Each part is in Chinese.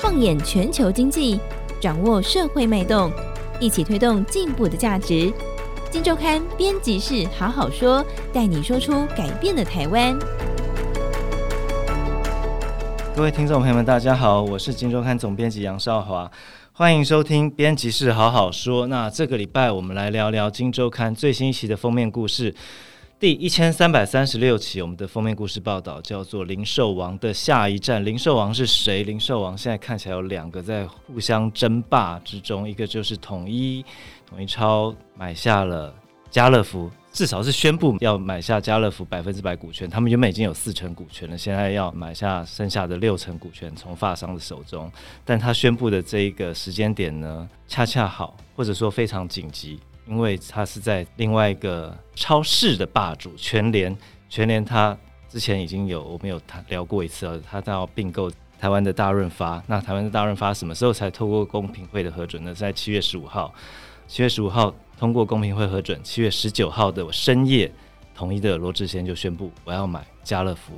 放眼全球经济，掌握社会脉动，一起推动进步的价值。金周刊编辑室好好说，带你说出改变的台湾。各位听众朋友们，大家好，我是金周刊总编辑杨少华，欢迎收听编辑室好好说。那这个礼拜我们来聊聊金周刊最新一期的封面故事。第一千三百三十六期，我们的封面故事报道叫做《零售王的下一站》。零售王是谁？零售王现在看起来有两个在互相争霸之中，一个就是统一，统一超买下了家乐福，至少是宣布要买下家乐福百分之百股权。他们原本已经有四成股权了，现在要买下剩下的六成股权，从发商的手中。但他宣布的这一个时间点呢，恰恰好，或者说非常紧急。因为他是在另外一个超市的霸主全联，全联他之前已经有我们有谈聊过一次了，他要并购台湾的大润发。那台湾的大润发什么时候才透过公平会的核准呢？在七月十五号，七月十五号通过公平会核准，七月十九号的深夜，统一的罗志贤就宣布我要买家乐福。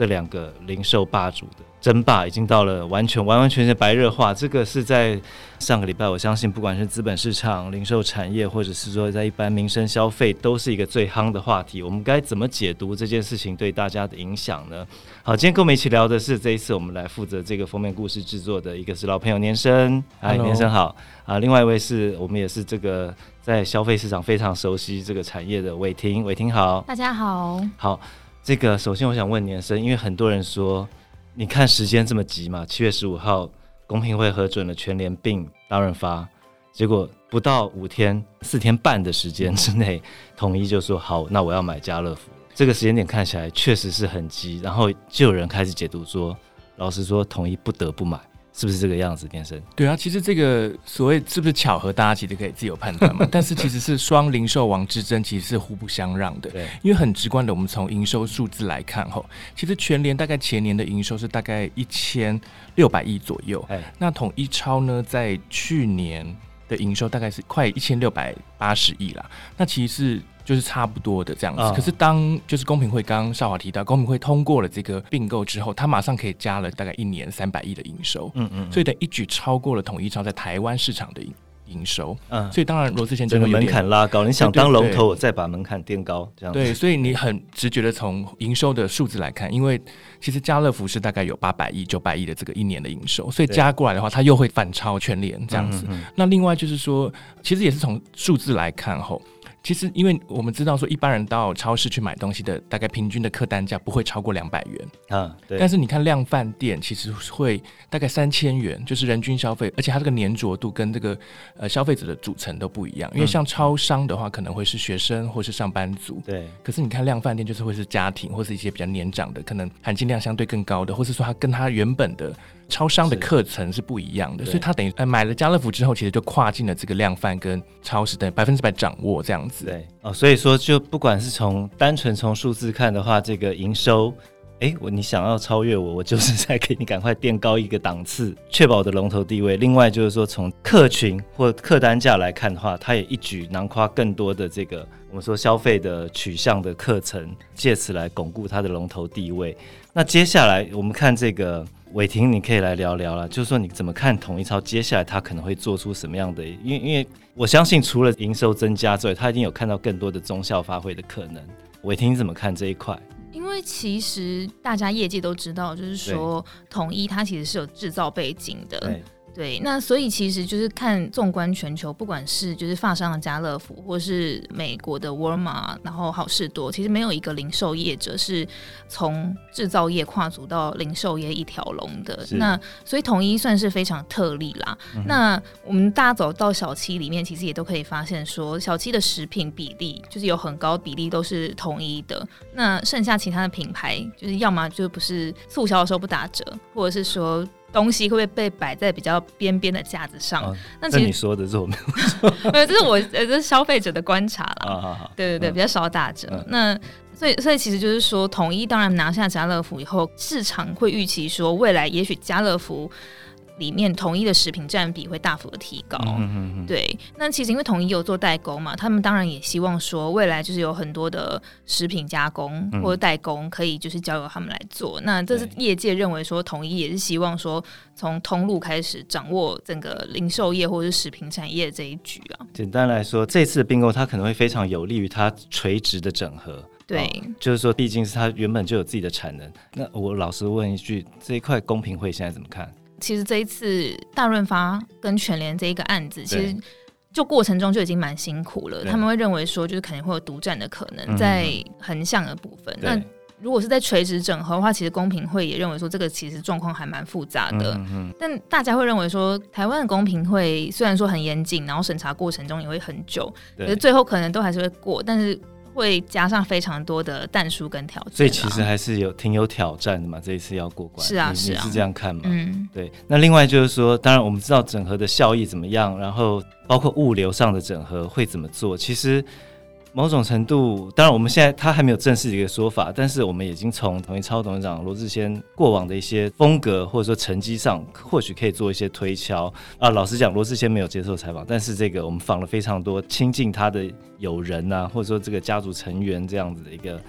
这两个零售霸主的争霸已经到了完全完完全全白热化。这个是在上个礼拜，我相信不管是资本市场、零售产业，或者是说在一般民生消费，都是一个最夯的话题。我们该怎么解读这件事情对大家的影响呢？好，今天跟我们一起聊的是这一次我们来负责这个封面故事制作的一个是老朋友年生，哎，年生好啊。另外一位是我们也是这个在消费市场非常熟悉这个产业的伟霆，伟霆好，大家好，好。这个首先我想问年生，因为很多人说，你看时间这么急嘛，七月十五号公平会核准了全联并大润发，结果不到五天四天半的时间之内，统一就说好，那我要买家乐福。这个时间点看起来确实是很急，然后就有人开始解读说，老实说，统一不得不买。是不是这个样子，年生？对啊，其实这个所谓是不是巧合，大家其实可以自由判断嘛。但是其实是双零售王之争，其实是互不相让的。对，因为很直观的，我们从营收数字来看，吼，其实全联大概前年的营收是大概一千六百亿左右。哎，那统一超呢，在去年的营收大概是快一千六百八十亿啦。那其实是。就是差不多的这样子，哦、可是当就是公平会刚刚少华提到，公平会通过了这个并购之后，他马上可以加了大概一年三百亿的营收，嗯，嗯嗯，所以等一举超过了统一超在台湾市场的营营收，嗯，所以当然罗志贤这个门槛拉高，你想当龙头，我再把门槛垫高，这样对，所以你很直觉的从营收的数字来看，因为其实家乐福是大概有八百亿、九百亿的这个一年的营收，所以加过来的话，它又会反超全联这样子。嗯嗯嗯，那另外就是说，其实也是从数字来看后。其实，因为我们知道说，一般人到超市去买东西的大概平均的客单价不会超过两百元啊。对。但是你看量贩店，其实会大概三千元，就是人均消费，而且它这个粘着度跟这个呃消费者的组成都不一样。因为像超商的话，可能会是学生或是上班族。对。可是你看量贩店，就是会是家庭或是一些比较年长的，可能含金量相对更高的，或是说它跟它原本的。超商的课程是不一样的，所以他等于呃买了家乐福之后，其实就跨进了这个量贩跟超市的百分之百掌握这样子。对。哦，所以说就不管是从单纯从数字看的话，这个营收，哎，我你想要超越我，我就是在给你赶快垫高一个档次，确保我的龙头地位。另外就是说从客群或客单价来看的话，它也一举囊括更多的这个我们说消费的取向的课程，借此来巩固它的龙头地位。那接下来我们看这个。伟霆，你可以来聊聊了，就是说你怎么看统一超接下来他可能会做出什么样的？因为因为我相信除了营收增加之外，他一定有看到更多的中效发挥的可能。伟霆，你怎么看这一块？因为其实大家业界都知道，就是说统一它其实是有制造背景的。对，那所以其实就是看纵观全球，不管是就是发商的家乐福，或是美国的沃尔玛，然后好事多，其实没有一个零售业者是从制造业跨足到零售业一条龙的。那所以统一算是非常特例啦。嗯、那我们大家走到小七里面，其实也都可以发现说，小七的食品比例就是有很高比例都是统一的。那剩下其他的品牌，就是要么就不是促销的时候不打折，或者是说。东西会不会被摆在比较边边的架子上？啊、那其实你说的是我没有 说，没有，这是我呃，这是消费者的观察啦。对对对，嗯、比较少打折。嗯、那所以所以其实就是说，统一当然拿下家乐福以后，市场会预期说，未来也许家乐福里面统一的食品占比会大幅的提高。嗯对，那其实因为统一有做代工嘛，他们当然也希望说未来就是有很多的食品加工或者代工可以就是交由他们来做。嗯、那这是业界认为说统一也是希望说从通路开始掌握整个零售业或者是食品产业这一局啊。简单来说，这次的并购它可能会非常有利于它垂直的整合。对、哦，就是说，毕竟是它原本就有自己的产能。那我老实问一句，这一块公平会现在怎么看？其实这一次大润发跟全联这一个案子，其实就过程中就已经蛮辛苦了。他们会认为说，就是肯定会有独占的可能在横向的部分。那如果是在垂直整合的话，其实公平会也认为说，这个其实状况还蛮复杂的。嗯嗯。但大家会认为说，台湾的公平会虽然说很严谨，然后审查过程中也会很久，可是最后可能都还是会过，但是。会加上非常多的但书跟挑战，所以其实还是有挺有挑战的嘛。这一次要过关，是啊，是啊，是这样看嘛？嗯，对。那另外就是说，当然我们知道整合的效益怎么样，然后包括物流上的整合会怎么做，其实。某种程度，当然我们现在他还没有正式的一个说法，但是我们已经从统一超董事长罗志先过往的一些风格或者说成绩上，或许可以做一些推敲啊。老实讲，罗志先没有接受采访，但是这个我们访了非常多亲近他的友人呐、啊，或者说这个家族成员这样子的一个。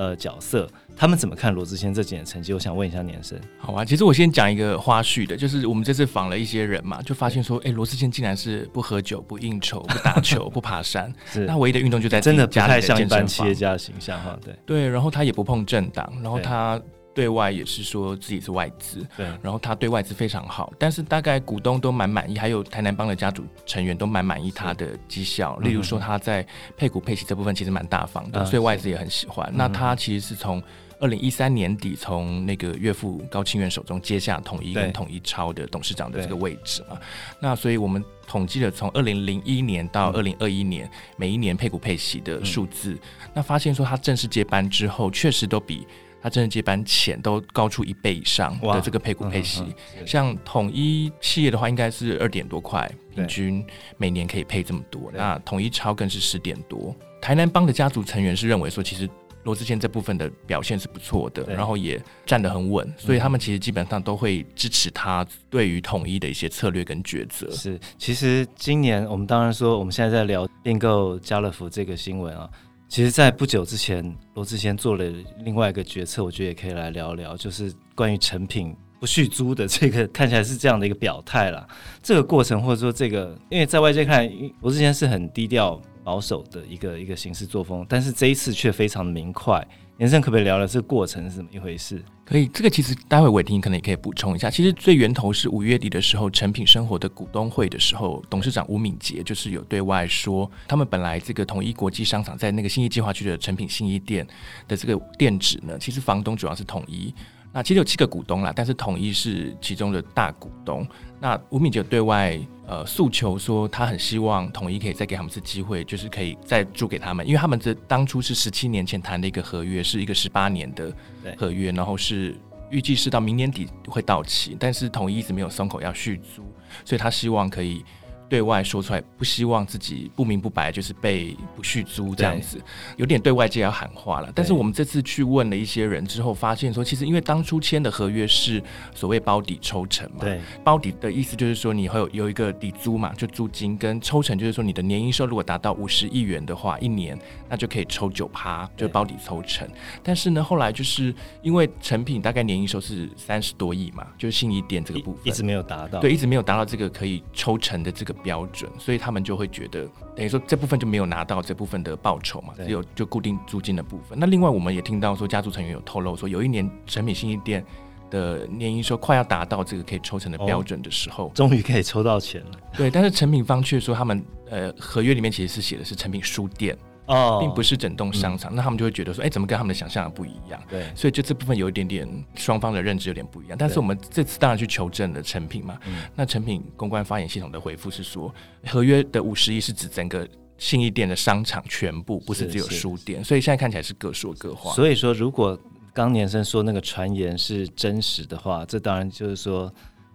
呃，角色他们怎么看罗志谦这几年成绩？我想问一下年生。好啊，其实我先讲一个花絮的，就是我们这次访了一些人嘛，就发现说，哎、欸，罗志谦竟然是不喝酒、不应酬、不打球、不爬山，是那唯一的运动就在真的不太像一般企业家的形象哈。对对，然后他也不碰政党，然后他。对外也是说自己是外资，对，然后他对外资非常好，但是大概股东都蛮满意，还有台南帮的家族成员都蛮满意他的绩效。例如说他在配股配息这部分其实蛮大方的，嗯、所以外资也很喜欢。那他其实是从二零一三年底从那个岳父高清元手中接下统一跟统一超的董事长的这个位置嘛。那所以我们统计了从二零零一年到二零二一年、嗯、每一年配股配息的数字，嗯、那发现说他正式接班之后，确实都比。他真的接班前都高出一倍以上的这个配股配息，像统一企业的话，应该是二点多块，平均每年可以配这么多。那统一超更是十点多。台南帮的家族成员是认为说，其实罗志谦这部分的表现是不错的，然后也站得很稳，所以他们其实基本上都会支持他对于统一的一些策略跟抉择。是，其实今年我们当然说，我们现在在聊并购家乐福这个新闻啊。其实，在不久之前，罗志贤做了另外一个决策，我觉得也可以来聊聊，就是关于成品不续租的这个，看起来是这样的一个表态啦。这个过程或者说这个，因为在外界看，罗志贤是很低调保守的一个一个行事作风，但是这一次却非常明快。年生可不可以聊聊这个过程是怎么一回事？可以，这个其实待会伟霆可能也可以补充一下。其实最源头是五月底的时候，诚品生活的股东会的时候，董事长吴敏杰就是有对外说，他们本来这个统一国际商场在那个新义计划区的诚品新义店的这个店址呢，其实房东主要是统一。那其实有七个股东啦，但是统一是其中的大股东。那吴敏杰对外呃诉求说，他很希望统一可以再给他们一次机会，就是可以再租给他们，因为他们这当初是十七年前谈的一个合约，是一个十八年的合约，然后是预计是到明年底会到期，但是统一一直没有松口要续租，所以他希望可以。对外说出来，不希望自己不明不白就是被不续租这样子，有点对外界要喊话了。但是我们这次去问了一些人之后，发现说，其实因为当初签的合约是所谓包底抽成嘛，对，包底的意思就是说你会有有一个底租嘛，就租金跟抽成，就是说你的年营收如果达到五十亿元的话，一年那就可以抽九趴，就包底抽成。但是呢，后来就是因为成品大概年营收是三十多亿嘛，就是信义店这个部分一直没有达到，对，一直没有达到这个可以抽成的这个。标准，所以他们就会觉得，等于说这部分就没有拿到这部分的报酬嘛，只有就固定租金的部分。那另外我们也听到说，家族成员有透露说，有一年成品信义店的年营收快要达到这个可以抽成的标准的时候，哦、终于可以抽到钱了。对，但是成品方却说，他们呃合约里面其实是写的是成品书店。哦，并不是整栋商场，嗯、那他们就会觉得说，哎、欸，怎么跟他们的想象的不一样？对，所以就这部分有一点点双方的认知有点不一样。但是我们这次当然去求证了成品嘛，嗯、那成品公关发言系统的回复是说，合约的五十亿是指整个信义店的商场全部，不是只有书店，所以现在看起来是各说各话。所以说，如果刚年生说那个传言是真实的话，这当然就是说，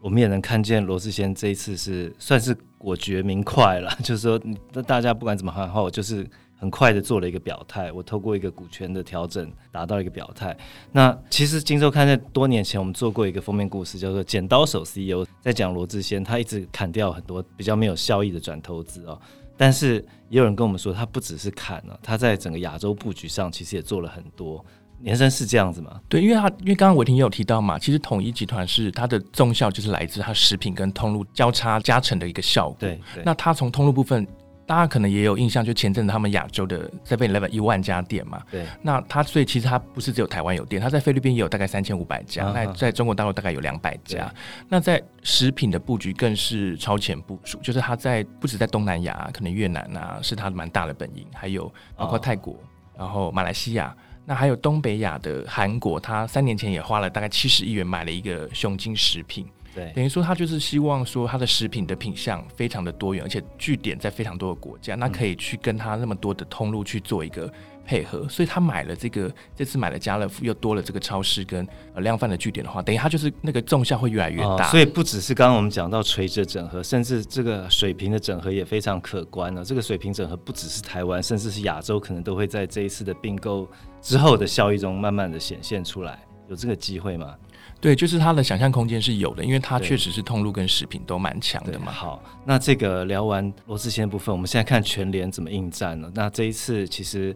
我们也能看见罗志贤这一次是算是果决明快了，就是说，那大家不管怎么喊话，我就是。很快的做了一个表态，我透过一个股权的调整达到一个表态。那其实《金周刊》在多年前我们做过一个封面故事，叫做《剪刀手 CEO》，在讲罗志先，他一直砍掉很多比较没有效益的转投资哦。但是也有人跟我们说，他不只是砍了，他在整个亚洲布局上其实也做了很多。年生是这样子吗？对，因为他因为刚刚伟霆也有提到嘛，其实统一集团是它的重效就是来自它食品跟通路交叉加成的一个效果。对，对那它从通路部分。大家可能也有印象，就前阵子他们亚洲的 Seven Eleven 一万家店嘛，对，那它所以其实它不是只有台湾有店，它在菲律宾也有大概三千五百家，那、啊、在中国大陆大概有两百家。那在食品的布局更是超前部署，就是它在不止在东南亚，可能越南啊是它蛮大的本营，还有包括泰国，哦、然后马来西亚，那还有东北亚的韩国，它三年前也花了大概七十亿元买了一个雄金食品。对，等于说他就是希望说他的食品的品相非常的多元，而且据点在非常多的国家，那可以去跟他那么多的通路去做一个配合，所以他买了这个，这次买了家乐福，又多了这个超市跟呃量贩的据点的话，等于他就是那个纵向会越来越大。哦，所以不只是刚刚我们讲到垂直整合，甚至这个水平的整合也非常可观了。这个水平整合不只是台湾，甚至是亚洲，可能都会在这一次的并购之后的效益中慢慢的显现出来。有这个机会吗？对，就是他的想象空间是有的，因为它确实是通路跟食品都蛮强的嘛。好，那这个聊完罗志先的部分，我们现在看全联怎么应战了。那这一次其实，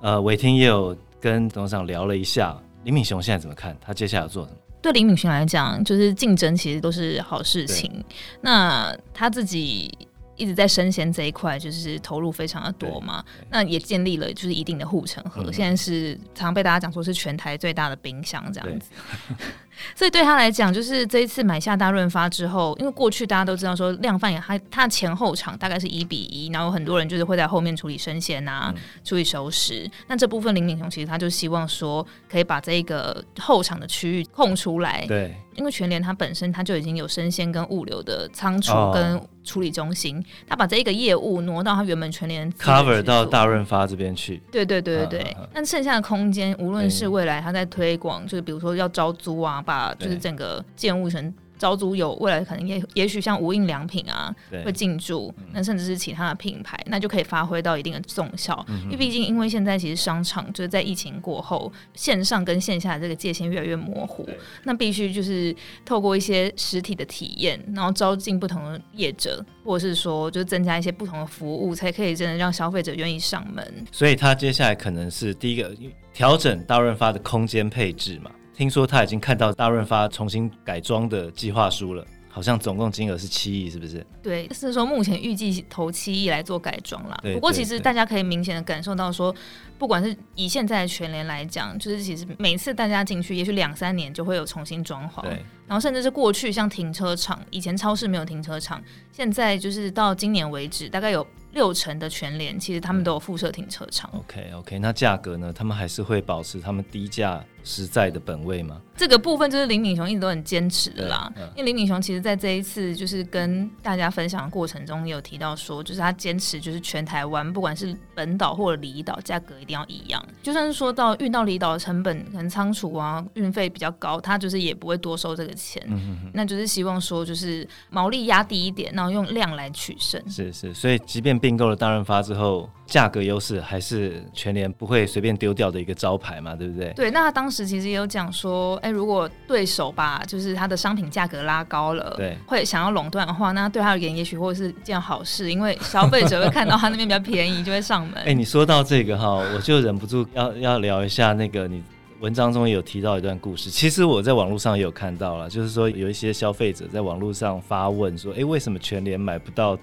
呃，伟霆也有跟董事长聊了一下，林敏雄现在怎么看？他接下来要做什么？对林敏雄来讲，就是竞争其实都是好事情。那他自己。一直在生鲜这一块，就是投入非常的多嘛，那也建立了就是一定的护城河。嗯、现在是常被大家讲说是全台最大的冰箱这样子，所以对他来讲，就是这一次买下大润发之后，因为过去大家都知道说量贩也它它前后场大概是一比一，然后很多人就是会在后面处理生鲜啊，嗯、处理熟食。那这部分林敏雄其实他就希望说可以把这个后场的区域空出来，对。因为全联它本身它就已经有生鲜跟物流的仓储跟处理中心，它、哦、把这一个业务挪到它原本全联 cover 到大润发这边去。对对对对对。那、剩下的空间，无论是未来它在推广，就是比如说要招租啊，把就是整个建物成。招租有未来可能也也许像无印良品啊会进驻，那甚至是其他的品牌，那就可以发挥到一定的综效。因为毕竟因为现在其实商场就是在疫情过后，线上跟线下的这个界限越来越模糊，那必须就是透过一些实体的体验，然后招进不同的业者，或者是说就增加一些不同的服务，才可以真的让消费者愿意上门。所以他接下来可能是第一个调整大润发的空间配置嘛。听说他已经看到大润发重新改装的计划书了，好像总共金额是七亿，是不是？对，是说目前预计投七亿来做改装啦。不过其实大家可以明显的感受到说，不管是以现在的全联来讲，就是其实每次大家进去，也许两三年就会有重新装潢。对。然后甚至是过去像停车场，以前超市没有停车场，现在就是到今年为止，大概有。六成的全联其实他们都有附设停车场。OK OK，那价格呢？他们还是会保持他们低价实在的本位吗？这个部分就是林敏雄一直都很坚持的啦。嗯、因为林敏雄其实在这一次就是跟大家分享的过程中，也有提到说，就是他坚持就是全台湾不管是本岛或者离岛，价格一定要一样。就算是说到运到离岛的成本可能仓储啊运费比较高，他就是也不会多收这个钱。嗯、哼哼那就是希望说就是毛利压低一点，然后用量来取胜。是是，所以即便并购了大润发之后，价格优势还是全联不会随便丢掉的一个招牌嘛，对不对？对，那他当时其实也有讲说，哎，如果对手把就是他的商品价格拉高了，对，会想要垄断的话，那对他而言也许会是一件好事，因为消费者会看到他那边比较便宜，就会上门。哎，你说到这个哈，我就忍不住要要聊一下那个你文章中有提到一段故事，其实我在网络上也有看到了，就是说有一些消费者在网络上发问说，哎，为什么全联买不到？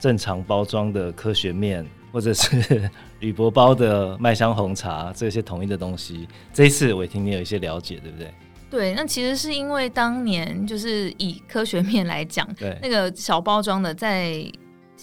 正常包装的科学面，或者是 铝箔包的麦香红茶，这些统一的东西，这一次伟霆你有一些了解，对不对？对，那其实是因为当年就是以科学面来讲，对那个小包装的在。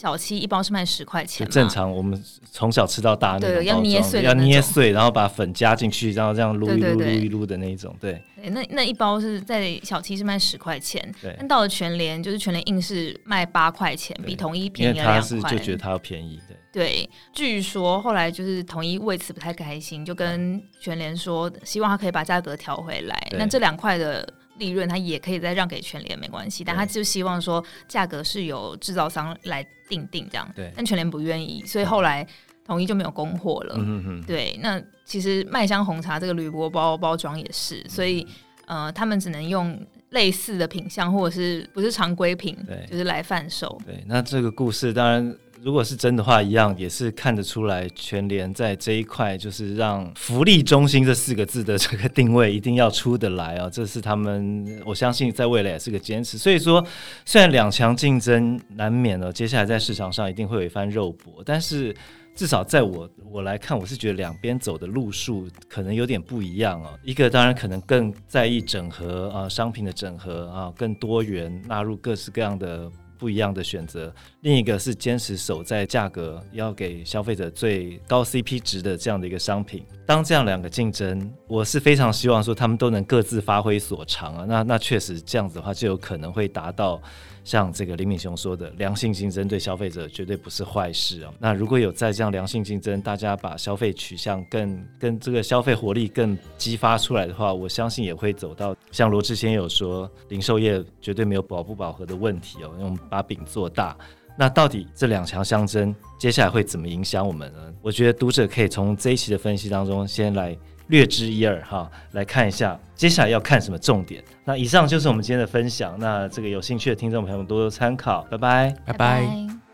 小七一包是卖十块钱，正常我们从小吃到大那种对，要捏碎，要捏碎，然后把粉加进去，然后这样撸一撸撸一撸的那一种，对。对，那那一包是在小七是卖十块钱，对。但到了全联，就是全联硬是卖八块钱，比统一便宜了两块。他是就觉得它要便宜，对。对，据说后来就是统一为此不太开心，就跟全联说，希望他可以把价格调回来。那这两块的。利润他也可以再让给全联没关系，但他就希望说价格是由制造商来定定这样。对，但全联不愿意，所以后来统一就没有供货了。嗯嗯对，那其实麦香红茶这个铝箔包包装也是，所以呃，他们只能用类似的品相，或者是不是常规品，对，就是来贩售。对，那这个故事当然。如果是真的话，一样也是看得出来，全联在这一块就是让福利中心这四个字的这个定位一定要出得来啊，这是他们我相信在未来也是个坚持。所以说，虽然两强竞争难免了，接下来在市场上一定会有一番肉搏，但是至少在我我来看，我是觉得两边走的路数可能有点不一样啊。一个当然可能更在意整合啊，商品的整合啊，更多元，纳入各式各样的。不一样的选择，另一个是坚持守在价格，要给消费者最高 CP 值的这样的一个商品。当这样两个竞争，我是非常希望说他们都能各自发挥所长啊。那那确实这样子的话，就有可能会达到。像这个林敏雄说的，良性竞争对消费者绝对不是坏事啊。那如果有在这样良性竞争，大家把消费取向更跟这个消费活力更激发出来的话，我相信也会走到像罗志先有说，零售业绝对没有饱不饱和的问题哦，用把饼做大。那到底这两强相争，接下来会怎么影响我们呢？我觉得读者可以从这一期的分析当中先来。略知一二哈，来看一下接下来要看什么重点。那以上就是我们今天的分享。那这个有兴趣的听众朋友们多多参考，拜拜，拜拜。